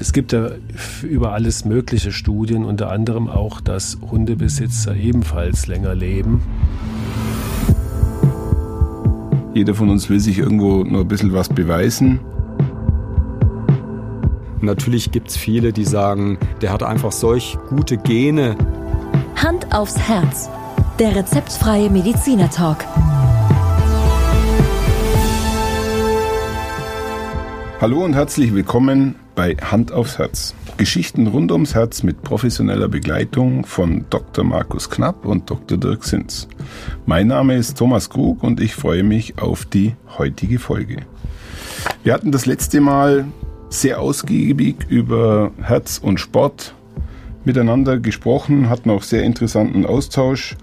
Und es gibt ja über alles mögliche Studien, unter anderem auch, dass Hundebesitzer ebenfalls länger leben. Jeder von uns will sich irgendwo nur ein bisschen was beweisen. Natürlich gibt es viele, die sagen, der hat einfach solch gute Gene. Hand aufs Herz. Der rezeptfreie Mediziner Talk. Hallo und herzlich willkommen bei Hand aufs Herz. Geschichten rund ums Herz mit professioneller Begleitung von Dr. Markus Knapp und Dr. Dirk Sins. Mein Name ist Thomas Krug und ich freue mich auf die heutige Folge. Wir hatten das letzte Mal sehr ausgiebig über Herz und Sport miteinander gesprochen, hatten auch sehr interessanten Austausch.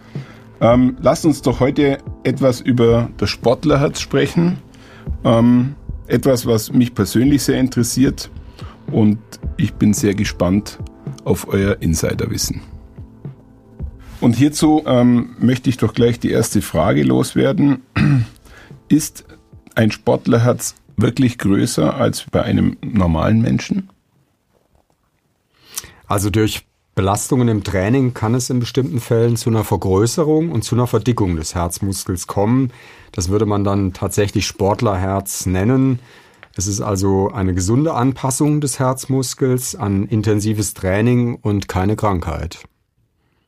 Ähm, lasst uns doch heute etwas über das Sportlerherz sprechen. Ähm, etwas, was mich persönlich sehr interessiert und ich bin sehr gespannt auf euer Insiderwissen. Und hierzu ähm, möchte ich doch gleich die erste Frage loswerden. Ist ein Sportlerherz wirklich größer als bei einem normalen Menschen? Also durch Belastungen im Training kann es in bestimmten Fällen zu einer Vergrößerung und zu einer Verdickung des Herzmuskels kommen. Das würde man dann tatsächlich Sportlerherz nennen. Es ist also eine gesunde Anpassung des Herzmuskels an intensives Training und keine Krankheit.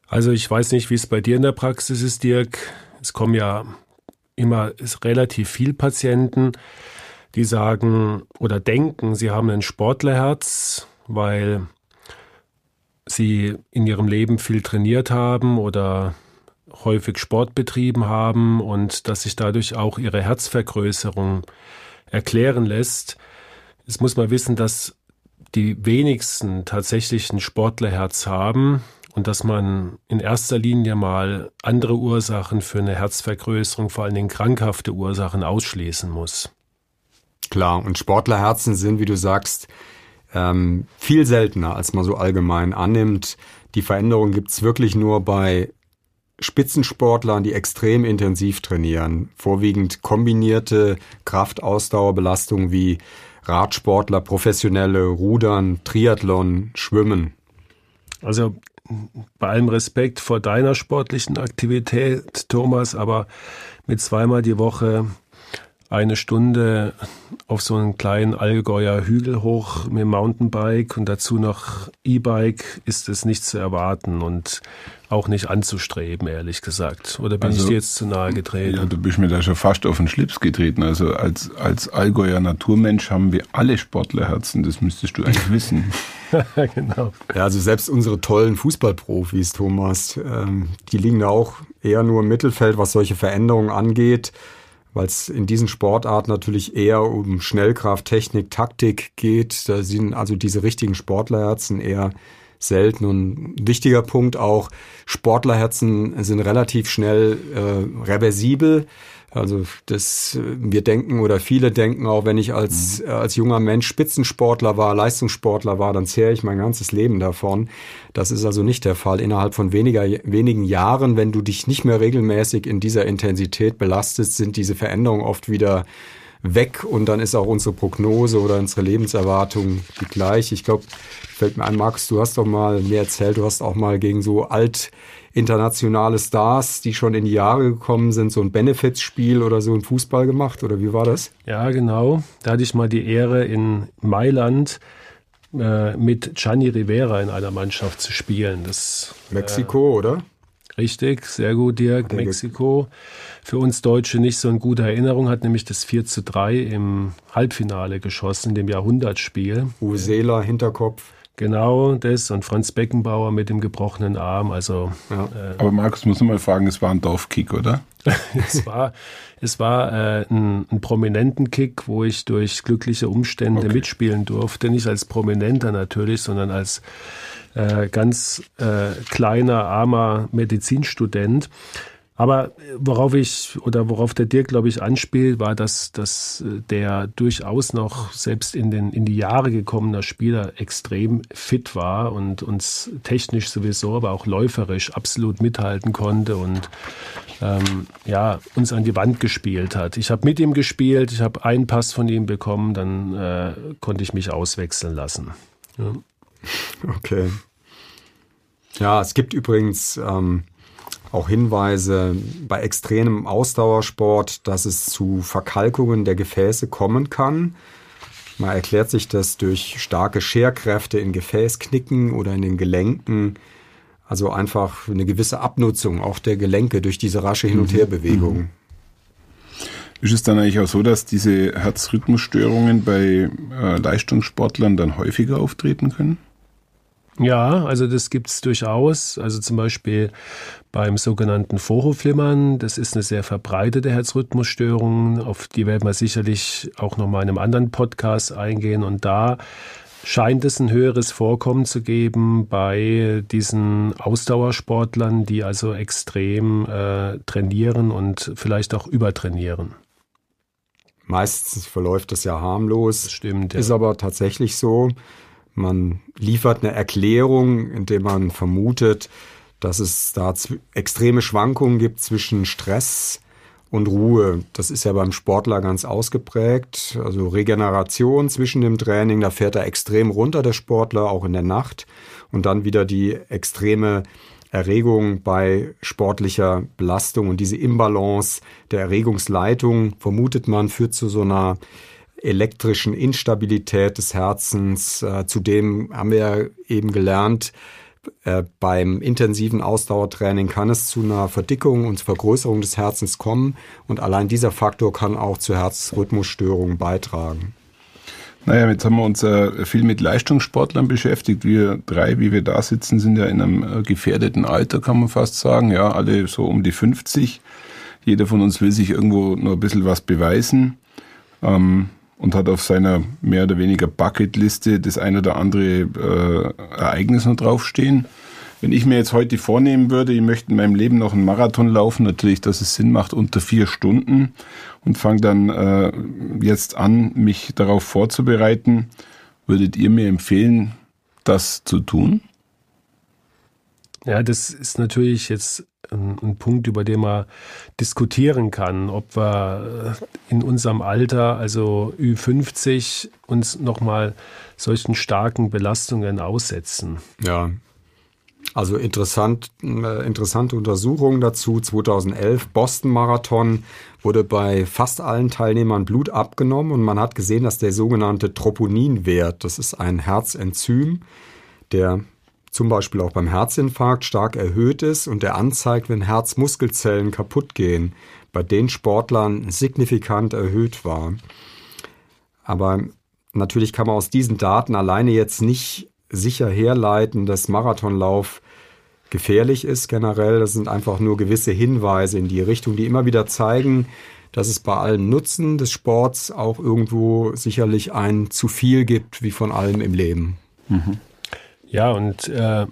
Also ich weiß nicht, wie es bei dir in der Praxis ist, Dirk. Es kommen ja immer relativ viel Patienten, die sagen oder denken, sie haben ein Sportlerherz, weil sie in ihrem Leben viel trainiert haben oder häufig Sport betrieben haben und dass sich dadurch auch ihre Herzvergrößerung erklären lässt. Es muss man wissen, dass die wenigsten tatsächlich ein Sportlerherz haben und dass man in erster Linie mal andere Ursachen für eine Herzvergrößerung, vor allen Dingen krankhafte Ursachen, ausschließen muss. Klar, und Sportlerherzen sind, wie du sagst, ähm, viel seltener, als man so allgemein annimmt. Die Veränderung gibt's wirklich nur bei Spitzensportlern, die extrem intensiv trainieren. Vorwiegend kombinierte Kraftausdauerbelastungen wie Radsportler, professionelle Rudern, Triathlon, Schwimmen. Also bei allem Respekt vor deiner sportlichen Aktivität, Thomas, aber mit zweimal die Woche eine Stunde auf so einen kleinen Allgäuer Hügel hoch mit dem Mountainbike und dazu noch E-Bike ist es nicht zu erwarten und auch nicht anzustreben, ehrlich gesagt. Oder bin also, ich dir jetzt zu nahe getreten? Ja, du bist mir da schon fast auf den Schlips getreten. Also als, als Allgäuer Naturmensch haben wir alle Sportlerherzen, das müsstest du eigentlich wissen. genau. Ja, also selbst unsere tollen Fußballprofis, Thomas, ähm, die liegen da auch eher nur im Mittelfeld, was solche Veränderungen angeht weil es in diesen Sportarten natürlich eher um Schnellkraft, Technik, Taktik geht. Da sind also diese richtigen Sportlerherzen eher selten. Und ein wichtiger Punkt auch, Sportlerherzen sind relativ schnell äh, reversibel. Also das, wir denken oder viele denken auch, wenn ich als, mhm. als junger Mensch Spitzensportler war, Leistungssportler war, dann zehre ich mein ganzes Leben davon. Das ist also nicht der Fall. Innerhalb von weniger, wenigen Jahren, wenn du dich nicht mehr regelmäßig in dieser Intensität belastest, sind diese Veränderungen oft wieder weg und dann ist auch unsere Prognose oder unsere Lebenserwartung die gleiche. Ich glaube, fällt mir ein, Max, du hast doch mal mir erzählt, du hast auch mal gegen so alt internationale Stars, die schon in die Jahre gekommen sind, so ein Benefits-Spiel oder so ein Fußball gemacht oder wie war das? Ja, genau. Da hatte ich mal die Ehre in Mailand äh, mit Gianni Rivera in einer Mannschaft zu spielen. Das, Mexiko, äh, oder? Richtig, sehr gut, Dirk. Mexiko. Für uns Deutsche nicht so eine gute Erinnerung, hat nämlich das 4 zu 3 im Halbfinale geschossen, dem Jahrhundertspiel. Seeler, Hinterkopf. Genau das und Franz Beckenbauer mit dem gebrochenen Arm. Also, ja. äh, Aber Markus muss mal fragen, es war ein Dorfkick, oder? es war, es war äh, ein, ein, prominenten Kick, wo ich durch glückliche Umstände okay. mitspielen durfte. Nicht als Prominenter natürlich, sondern als äh, ganz äh, kleiner, armer Medizinstudent. Aber äh, worauf ich oder worauf der Dirk, glaube ich, anspielt, war, dass, dass äh, der durchaus noch selbst in, den, in die Jahre gekommener Spieler extrem fit war und uns technisch sowieso, aber auch läuferisch absolut mithalten konnte und ähm, ja, uns an die Wand gespielt hat. Ich habe mit ihm gespielt, ich habe einen Pass von ihm bekommen, dann äh, konnte ich mich auswechseln lassen. Ja. Okay. Ja, es gibt übrigens ähm, auch Hinweise bei extremem Ausdauersport, dass es zu Verkalkungen der Gefäße kommen kann. Man erklärt sich das durch starke Scherkräfte in Gefäßknicken oder in den Gelenken. Also einfach eine gewisse Abnutzung auch der Gelenke durch diese rasche Hin- und mhm. Herbewegung. Mhm. Ist es dann eigentlich auch so, dass diese Herzrhythmusstörungen bei äh, Leistungssportlern dann häufiger auftreten können? Ja, also das gibt es durchaus. Also zum Beispiel beim sogenannten Vorhofflimmern. Das ist eine sehr verbreitete Herzrhythmusstörung, auf die werden wir sicherlich auch nochmal in einem anderen Podcast eingehen. Und da scheint es ein höheres Vorkommen zu geben bei diesen Ausdauersportlern, die also extrem äh, trainieren und vielleicht auch übertrainieren. Meistens verläuft das ja harmlos. Das stimmt. Ja. Ist aber tatsächlich so. Man liefert eine Erklärung, indem man vermutet, dass es da extreme Schwankungen gibt zwischen Stress und Ruhe. Das ist ja beim Sportler ganz ausgeprägt. Also Regeneration zwischen dem Training, da fährt er extrem runter, der Sportler, auch in der Nacht. Und dann wieder die extreme Erregung bei sportlicher Belastung. Und diese Imbalance der Erregungsleitung, vermutet man, führt zu so einer elektrischen Instabilität des Herzens. Äh, zudem haben wir eben gelernt, äh, beim intensiven Ausdauertraining kann es zu einer Verdickung und Vergrößerung des Herzens kommen und allein dieser Faktor kann auch zu Herzrhythmusstörungen beitragen. Naja, jetzt haben wir uns äh, viel mit Leistungssportlern beschäftigt. Wir drei, wie wir da sitzen, sind ja in einem äh, gefährdeten Alter, kann man fast sagen. Ja, alle so um die 50. Jeder von uns will sich irgendwo noch ein bisschen was beweisen. Ähm, und hat auf seiner mehr oder weniger Bucketliste das ein oder andere äh, Ereignis noch draufstehen. Wenn ich mir jetzt heute vornehmen würde, ich möchte in meinem Leben noch einen Marathon laufen, natürlich, dass es Sinn macht unter vier Stunden und fange dann äh, jetzt an, mich darauf vorzubereiten, würdet ihr mir empfehlen, das zu tun? Ja, das ist natürlich jetzt ein, ein, Punkt, über den man diskutieren kann, ob wir in unserem Alter, also Ü50, uns nochmal solchen starken Belastungen aussetzen. Ja. Also interessant, äh, interessante Untersuchungen dazu. 2011 Boston Marathon wurde bei fast allen Teilnehmern Blut abgenommen und man hat gesehen, dass der sogenannte Troponinwert, das ist ein Herzenzym, der zum Beispiel auch beim Herzinfarkt stark erhöht ist und der anzeigt, wenn Herzmuskelzellen kaputt gehen, bei den Sportlern signifikant erhöht war. Aber natürlich kann man aus diesen Daten alleine jetzt nicht sicher herleiten, dass Marathonlauf gefährlich ist generell. Das sind einfach nur gewisse Hinweise in die Richtung, die immer wieder zeigen, dass es bei allem Nutzen des Sports auch irgendwo sicherlich ein zu viel gibt, wie von allem im Leben. Mhm. Ja, und äh,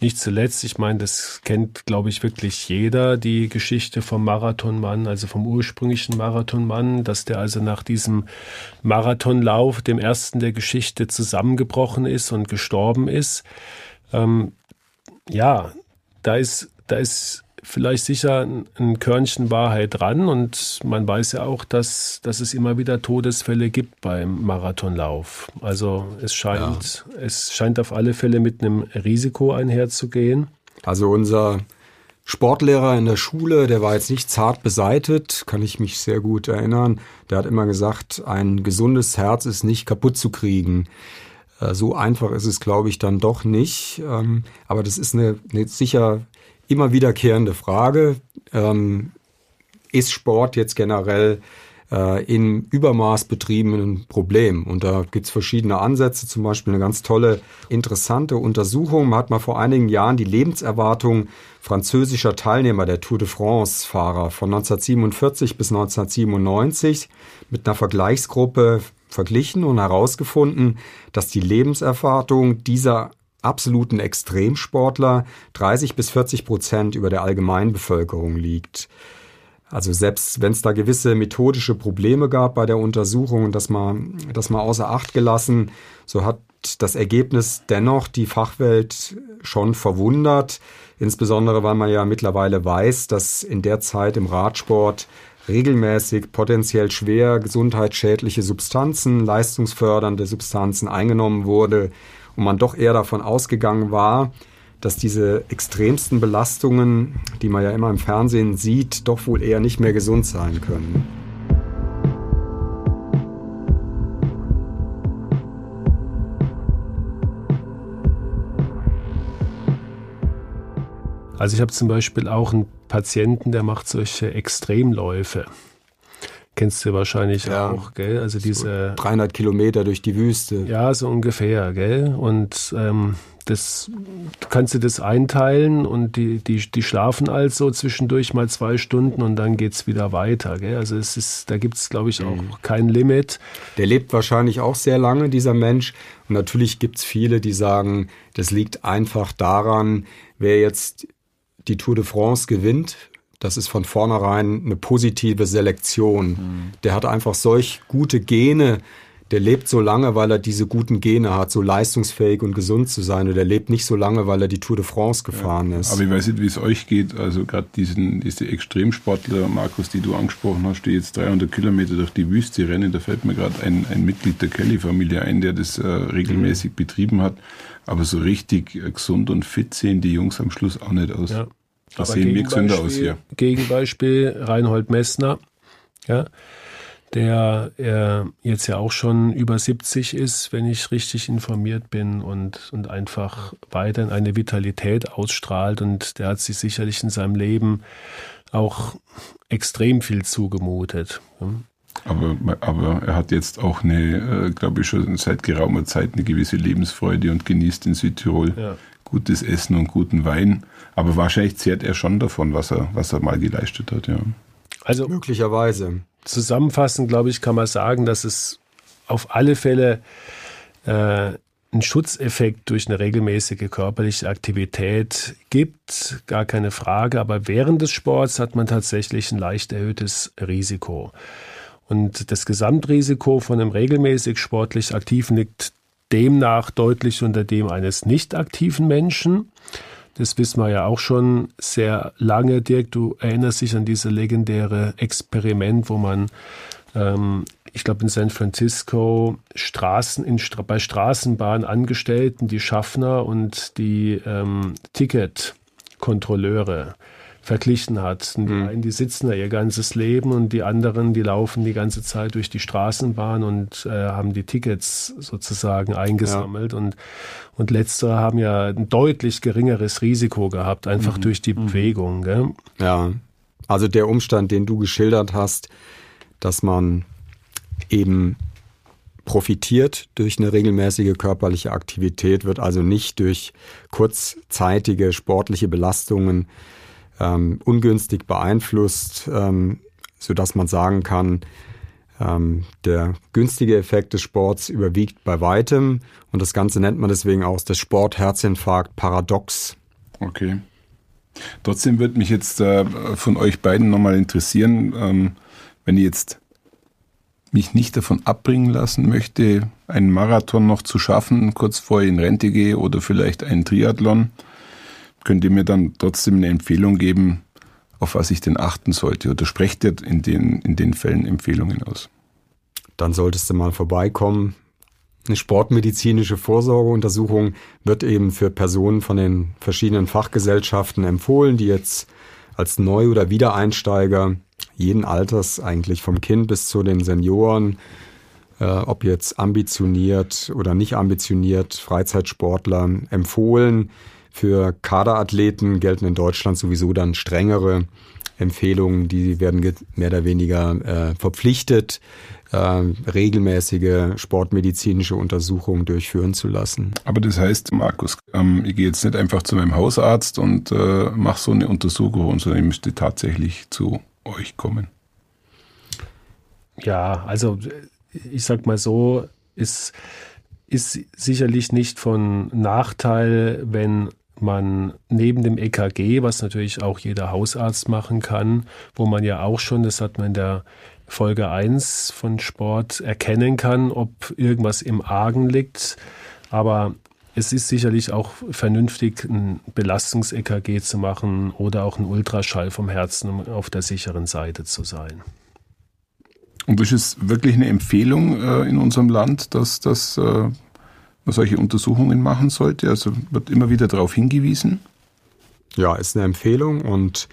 nicht zuletzt, ich meine, das kennt, glaube ich, wirklich jeder, die Geschichte vom Marathonmann, also vom ursprünglichen Marathonmann, dass der also nach diesem Marathonlauf, dem ersten der Geschichte, zusammengebrochen ist und gestorben ist. Ähm, ja, da ist, da ist vielleicht sicher ein Körnchen Wahrheit dran und man weiß ja auch, dass, dass es immer wieder Todesfälle gibt beim Marathonlauf. Also es scheint, ja. es scheint auf alle Fälle mit einem Risiko einherzugehen. Also unser Sportlehrer in der Schule, der war jetzt nicht zart beseitet, kann ich mich sehr gut erinnern. Der hat immer gesagt, ein gesundes Herz ist nicht kaputt zu kriegen. Äh, so einfach ist es, glaube ich, dann doch nicht. Ähm, aber das ist eine, eine sicher immer wiederkehrende Frage. Ähm, ist Sport jetzt generell äh, in Übermaß betrieben ein Problem? Und da gibt's verschiedene Ansätze, zum Beispiel eine ganz tolle, interessante Untersuchung. Man hat mal vor einigen Jahren die Lebenserwartung französischer Teilnehmer der Tour de France-Fahrer von 1947 bis 1997 mit einer Vergleichsgruppe verglichen und herausgefunden, dass die Lebenserwartung dieser absoluten Extremsportler 30 bis 40 Prozent über der Allgemeinbevölkerung liegt. Also selbst wenn es da gewisse methodische Probleme gab bei der Untersuchung, das mal, das mal außer Acht gelassen, so hat das Ergebnis dennoch die Fachwelt schon verwundert, insbesondere weil man ja mittlerweile weiß, dass in der Zeit im Radsport regelmäßig potenziell schwer gesundheitsschädliche Substanzen, leistungsfördernde Substanzen eingenommen wurde und man doch eher davon ausgegangen war, dass diese extremsten Belastungen, die man ja immer im Fernsehen sieht, doch wohl eher nicht mehr gesund sein können. Also ich habe zum Beispiel auch einen Patienten, der macht solche Extremläufe. Kennst du wahrscheinlich ja, auch, gell? Also diese 300 Kilometer durch die Wüste. Ja, so ungefähr, gell? Und ähm, das kannst du das einteilen und die, die, die schlafen also zwischendurch mal zwei Stunden und dann geht es wieder weiter. Gell? Also es ist, da gibt es, glaube ich, auch mhm. kein Limit. Der lebt wahrscheinlich auch sehr lange, dieser Mensch. Und natürlich gibt es viele, die sagen, das liegt einfach daran, wer jetzt die Tour de France gewinnt, das ist von vornherein eine positive Selektion. Mhm. Der hat einfach solch gute Gene, der lebt so lange, weil er diese guten Gene hat, so leistungsfähig und gesund zu sein. Und der lebt nicht so lange, weil er die Tour de France gefahren ja, ist. Aber ich weiß nicht, wie es euch geht. Also gerade diesen, diese Extremsportler, Markus, die du angesprochen hast, die jetzt 300 Kilometer durch die Wüste rennen. Da fällt mir gerade ein, ein Mitglied der Kelly-Familie ein, der das äh, regelmäßig mhm. betrieben hat. Aber so richtig äh, gesund und fit sehen die Jungs am Schluss auch nicht aus. Ja. Das sehen wir gesünder aus hier. Gegenbeispiel Reinhold Messner, ja, der äh, jetzt ja auch schon über 70 ist, wenn ich richtig informiert bin und, und einfach weiterhin eine Vitalität ausstrahlt und der hat sich sicherlich in seinem Leben auch extrem viel zugemutet. Ja. Aber, aber er hat jetzt auch eine, äh, glaube ich, schon seit geraumer Zeit eine gewisse Lebensfreude und genießt in Südtirol ja. gutes Essen und guten Wein. Aber wahrscheinlich zehrt er schon davon, was er, was er mal geleistet hat, ja. Also möglicherweise. Zusammenfassend, glaube ich, kann man sagen, dass es auf alle Fälle äh, einen Schutzeffekt durch eine regelmäßige körperliche Aktivität gibt, gar keine Frage. Aber während des Sports hat man tatsächlich ein leicht erhöhtes Risiko. Und das Gesamtrisiko von einem regelmäßig sportlich Aktiven liegt demnach deutlich unter dem eines nicht aktiven Menschen. Das wissen wir ja auch schon sehr lange. Dirk, du erinnerst dich an diese legendäre Experiment, wo man, ähm, ich glaube in San Francisco, Straßen in, bei Straßenbahnangestellten, die Schaffner und die ähm, Ticketkontrolleure verglichen hat. Und die mhm. einen, die sitzen da ihr ganzes Leben und die anderen, die laufen die ganze Zeit durch die Straßenbahn und äh, haben die Tickets sozusagen eingesammelt. Ja. Und, und letztere haben ja ein deutlich geringeres Risiko gehabt, einfach mhm. durch die mhm. Bewegung. Gell? Ja, also der Umstand, den du geschildert hast, dass man eben profitiert durch eine regelmäßige körperliche Aktivität, wird also nicht durch kurzzeitige sportliche Belastungen ähm, ungünstig beeinflusst, ähm, sodass man sagen kann, ähm, der günstige Effekt des Sports überwiegt bei weitem und das Ganze nennt man deswegen auch das Sport-Herzinfarkt-Paradox. Okay. Trotzdem würde mich jetzt äh, von euch beiden nochmal interessieren, ähm, wenn ihr jetzt mich nicht davon abbringen lassen möchte, einen Marathon noch zu schaffen, kurz vor ich in Rente gehe oder vielleicht einen Triathlon könnt ihr mir dann trotzdem eine Empfehlung geben, auf was ich denn achten sollte? Oder sprecht ihr in den, in den Fällen Empfehlungen aus? Dann solltest du mal vorbeikommen. Eine sportmedizinische Vorsorgeuntersuchung wird eben für Personen von den verschiedenen Fachgesellschaften empfohlen, die jetzt als Neu- oder Wiedereinsteiger jeden Alters eigentlich vom Kind bis zu den Senioren, äh, ob jetzt ambitioniert oder nicht ambitioniert, Freizeitsportler empfohlen. Für Kaderathleten gelten in Deutschland sowieso dann strengere Empfehlungen, die werden mehr oder weniger äh, verpflichtet, äh, regelmäßige sportmedizinische Untersuchungen durchführen zu lassen. Aber das heißt, Markus, ähm, ich gehe jetzt nicht einfach zu meinem Hausarzt und äh, mache so eine Untersuchung, sondern ich müsste tatsächlich zu euch kommen. Ja, also ich sag mal so, ist, ist sicherlich nicht von Nachteil, wenn man neben dem EKG, was natürlich auch jeder Hausarzt machen kann, wo man ja auch schon, das hat man in der Folge 1 von Sport erkennen kann, ob irgendwas im Argen liegt. Aber es ist sicherlich auch vernünftig, ein Belastungs-EKG zu machen oder auch einen Ultraschall vom Herzen, um auf der sicheren Seite zu sein. Und ist es wirklich eine Empfehlung äh, in unserem Land, dass, dass äh, man solche Untersuchungen machen sollte? Also wird immer wieder darauf hingewiesen? Ja, ist eine Empfehlung und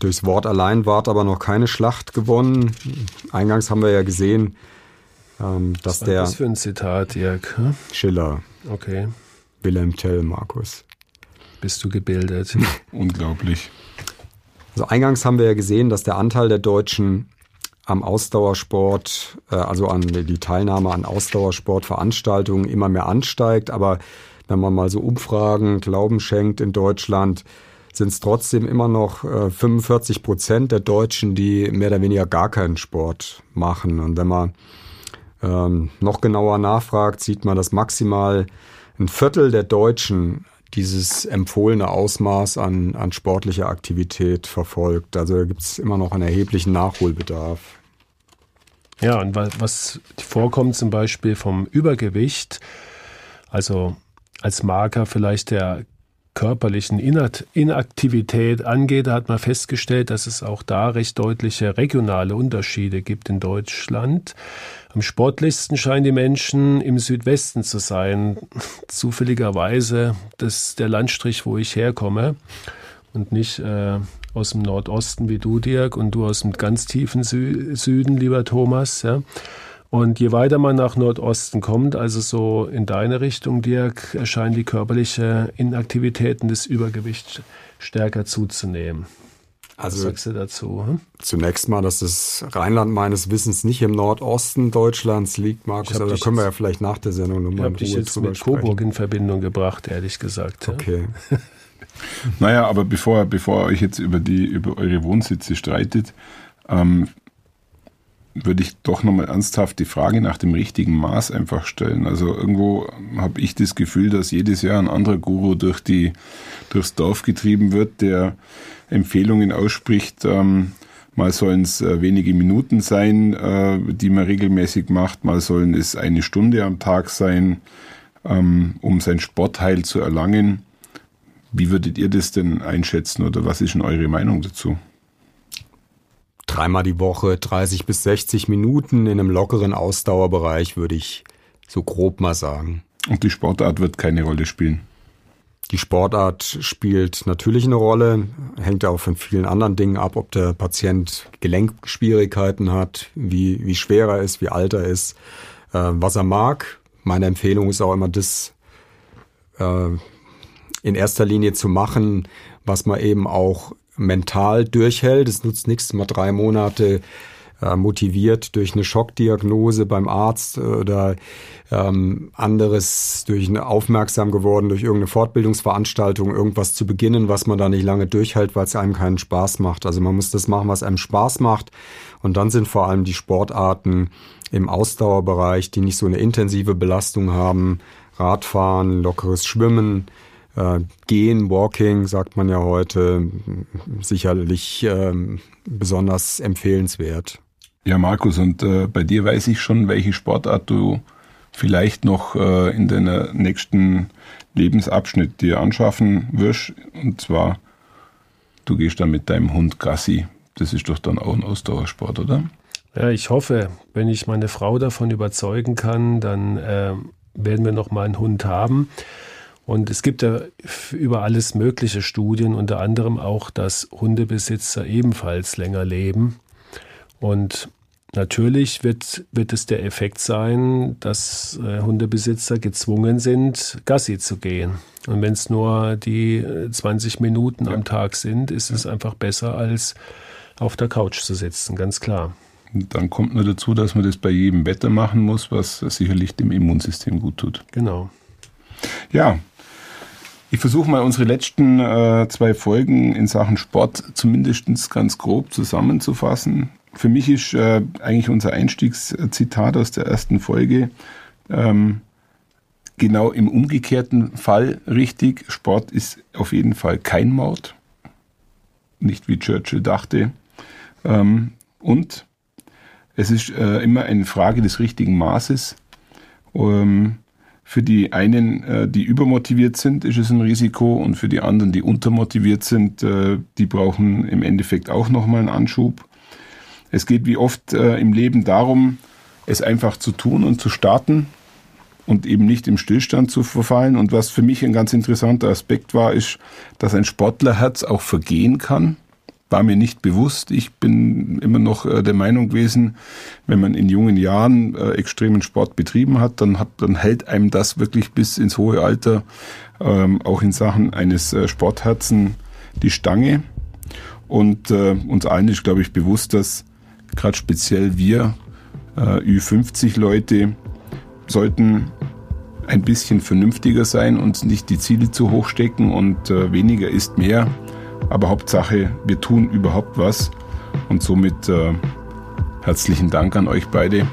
durchs Wort allein ward aber noch keine Schlacht gewonnen. Eingangs haben wir ja gesehen, ähm, dass Was der. Was für ein Zitat, Dirk? Hm? Schiller. Okay. Wilhelm Tell, Markus. Bist du gebildet? Unglaublich. Also eingangs haben wir ja gesehen, dass der Anteil der Deutschen am Ausdauersport, äh, also an die Teilnahme an Ausdauersportveranstaltungen immer mehr ansteigt. Aber wenn man mal so Umfragen Glauben schenkt in Deutschland, sind es trotzdem immer noch äh, 45 Prozent der Deutschen, die mehr oder weniger gar keinen Sport machen. Und wenn man ähm, noch genauer nachfragt, sieht man, dass maximal ein Viertel der Deutschen dieses empfohlene Ausmaß an, an sportlicher Aktivität verfolgt. Also gibt es immer noch einen erheblichen Nachholbedarf. Ja, und was vorkommt zum Beispiel vom Übergewicht, also als Marker vielleicht der körperlichen Inaktivität angeht, hat man festgestellt, dass es auch da recht deutliche regionale Unterschiede gibt in Deutschland. Am sportlichsten scheinen die Menschen im Südwesten zu sein. Zufälligerweise das ist der Landstrich, wo ich herkomme und nicht äh, aus dem Nordosten wie du, Dirk, und du aus dem ganz tiefen Sü Süden, lieber Thomas. Ja. Und je weiter man nach Nordosten kommt, also so in deine Richtung, Dirk, erscheinen die körperliche Inaktivitäten des Übergewichts stärker zuzunehmen. Also Was sagst du dazu? Hm? Zunächst mal, dass das Rheinland meines Wissens nicht im Nordosten Deutschlands liegt, Markus. Aber da können wir ja vielleicht nach der Sendung nochmal in Ruhe jetzt mit sprechen. Coburg in Verbindung gebracht, ehrlich gesagt. Okay. naja, aber bevor, bevor ihr euch jetzt über, die, über eure Wohnsitze streitet, ähm, würde ich doch nochmal ernsthaft die Frage nach dem richtigen Maß einfach stellen. Also irgendwo habe ich das Gefühl, dass jedes Jahr ein anderer Guru durch die, durchs Dorf getrieben wird, der Empfehlungen ausspricht. Ähm, mal sollen es äh, wenige Minuten sein, äh, die man regelmäßig macht, mal sollen es eine Stunde am Tag sein, ähm, um sein Sportheil zu erlangen. Wie würdet ihr das denn einschätzen oder was ist denn eure Meinung dazu? dreimal die Woche 30 bis 60 Minuten in einem lockeren Ausdauerbereich, würde ich so grob mal sagen. Und die Sportart wird keine Rolle spielen? Die Sportart spielt natürlich eine Rolle, hängt auch von vielen anderen Dingen ab, ob der Patient Gelenkschwierigkeiten hat, wie, wie schwer er ist, wie alt er ist, äh, was er mag. Meine Empfehlung ist auch immer das äh, in erster Linie zu machen, was man eben auch mental durchhält. Es nutzt nichts, mal drei Monate äh, motiviert durch eine Schockdiagnose beim Arzt oder ähm, anderes durch eine aufmerksam geworden durch irgendeine Fortbildungsveranstaltung irgendwas zu beginnen, was man da nicht lange durchhält, weil es einem keinen Spaß macht. Also man muss das machen, was einem Spaß macht. Und dann sind vor allem die Sportarten im Ausdauerbereich, die nicht so eine intensive Belastung haben, Radfahren, lockeres Schwimmen, äh, Gehen, Walking, sagt man ja heute, sicherlich ähm, besonders empfehlenswert. Ja, Markus, und äh, bei dir weiß ich schon, welche Sportart du vielleicht noch äh, in deiner nächsten Lebensabschnitt dir anschaffen wirst. Und zwar, du gehst dann mit deinem Hund Gassi. Das ist doch dann auch ein Ausdauersport, oder? Ja, ich hoffe, wenn ich meine Frau davon überzeugen kann, dann äh, werden wir noch mal einen Hund haben. Und es gibt ja über alles mögliche Studien, unter anderem auch, dass Hundebesitzer ebenfalls länger leben. Und natürlich wird, wird es der Effekt sein, dass äh, Hundebesitzer gezwungen sind, Gassi zu gehen. Und wenn es nur die 20 äh, Minuten ja. am Tag sind, ist es einfach besser, als auf der Couch zu sitzen, ganz klar. dann kommt nur dazu, dass man das bei jedem Wetter machen muss, was sicherlich dem Immunsystem gut tut. Genau. Ja, ich versuche mal unsere letzten äh, zwei Folgen in Sachen Sport zumindest ganz grob zusammenzufassen. Für mich ist äh, eigentlich unser Einstiegszitat aus der ersten Folge ähm, genau im umgekehrten Fall richtig. Sport ist auf jeden Fall kein Mord. Nicht wie Churchill dachte. Ähm, und es ist äh, immer eine Frage des richtigen Maßes. Ähm, Für die einen, äh, die übermotiviert sind, ist es ein Risiko und für die anderen, die untermotiviert sind, äh, die brauchen im Endeffekt auch nochmal einen Anschub. Es geht wie oft äh, im Leben darum, es einfach zu tun und zu starten und eben nicht im Stillstand zu verfallen. Und was für mich ein ganz interessanter Aspekt war, ist, dass ein Sportlerherz auch vergehen kann war mir nicht bewusst. Ich bin immer noch äh, der Meinung gewesen, wenn man in jungen Jahren äh, extremen Sport betrieben hat, dann, hat, dann hält einem das wirklich bis ins hohe Alter, ähm, auch in Sachen eines äh, Sportherzen, die Stange. Und äh, uns allen ist, glaube ich, bewusst, dass gerade speziell wir äh, Ü50-Leute sollten ein bisschen vernünftiger sein und nicht die Ziele zu hoch stecken und äh, weniger ist mehr aber Hauptsache, wir tun überhaupt was. Und somit äh, herzlichen Dank an euch beide.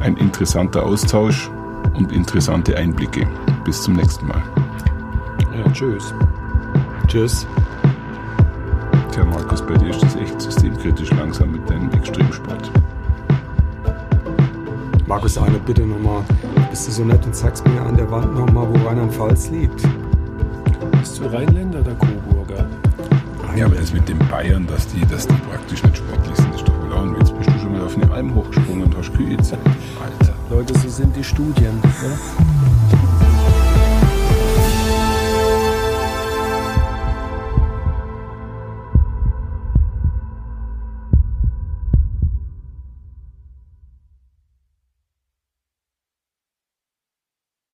Ein interessanter Austausch und interessante Einblicke. Bis zum nächsten Mal. Ja, tschüss. Tschüss. Tja, Markus, bei dir ist das echt systemkritisch langsam mit deinem Extremsport. Markus, eine Bitte nochmal. Bist du so nett und sagst mir an der Wand nochmal, wo Rheinland-Pfalz liegt? Bist du Rheinländer oder Coburger? Ja, aber das mit den Bayern, dass die, dass die praktisch nicht sportlich sind, ist doch wohl auch ein. Bist du schon mal auf eine Alm hochgesprungen und hast Kühe gezählt? Alter. Leute, so sind die Studien. Ja?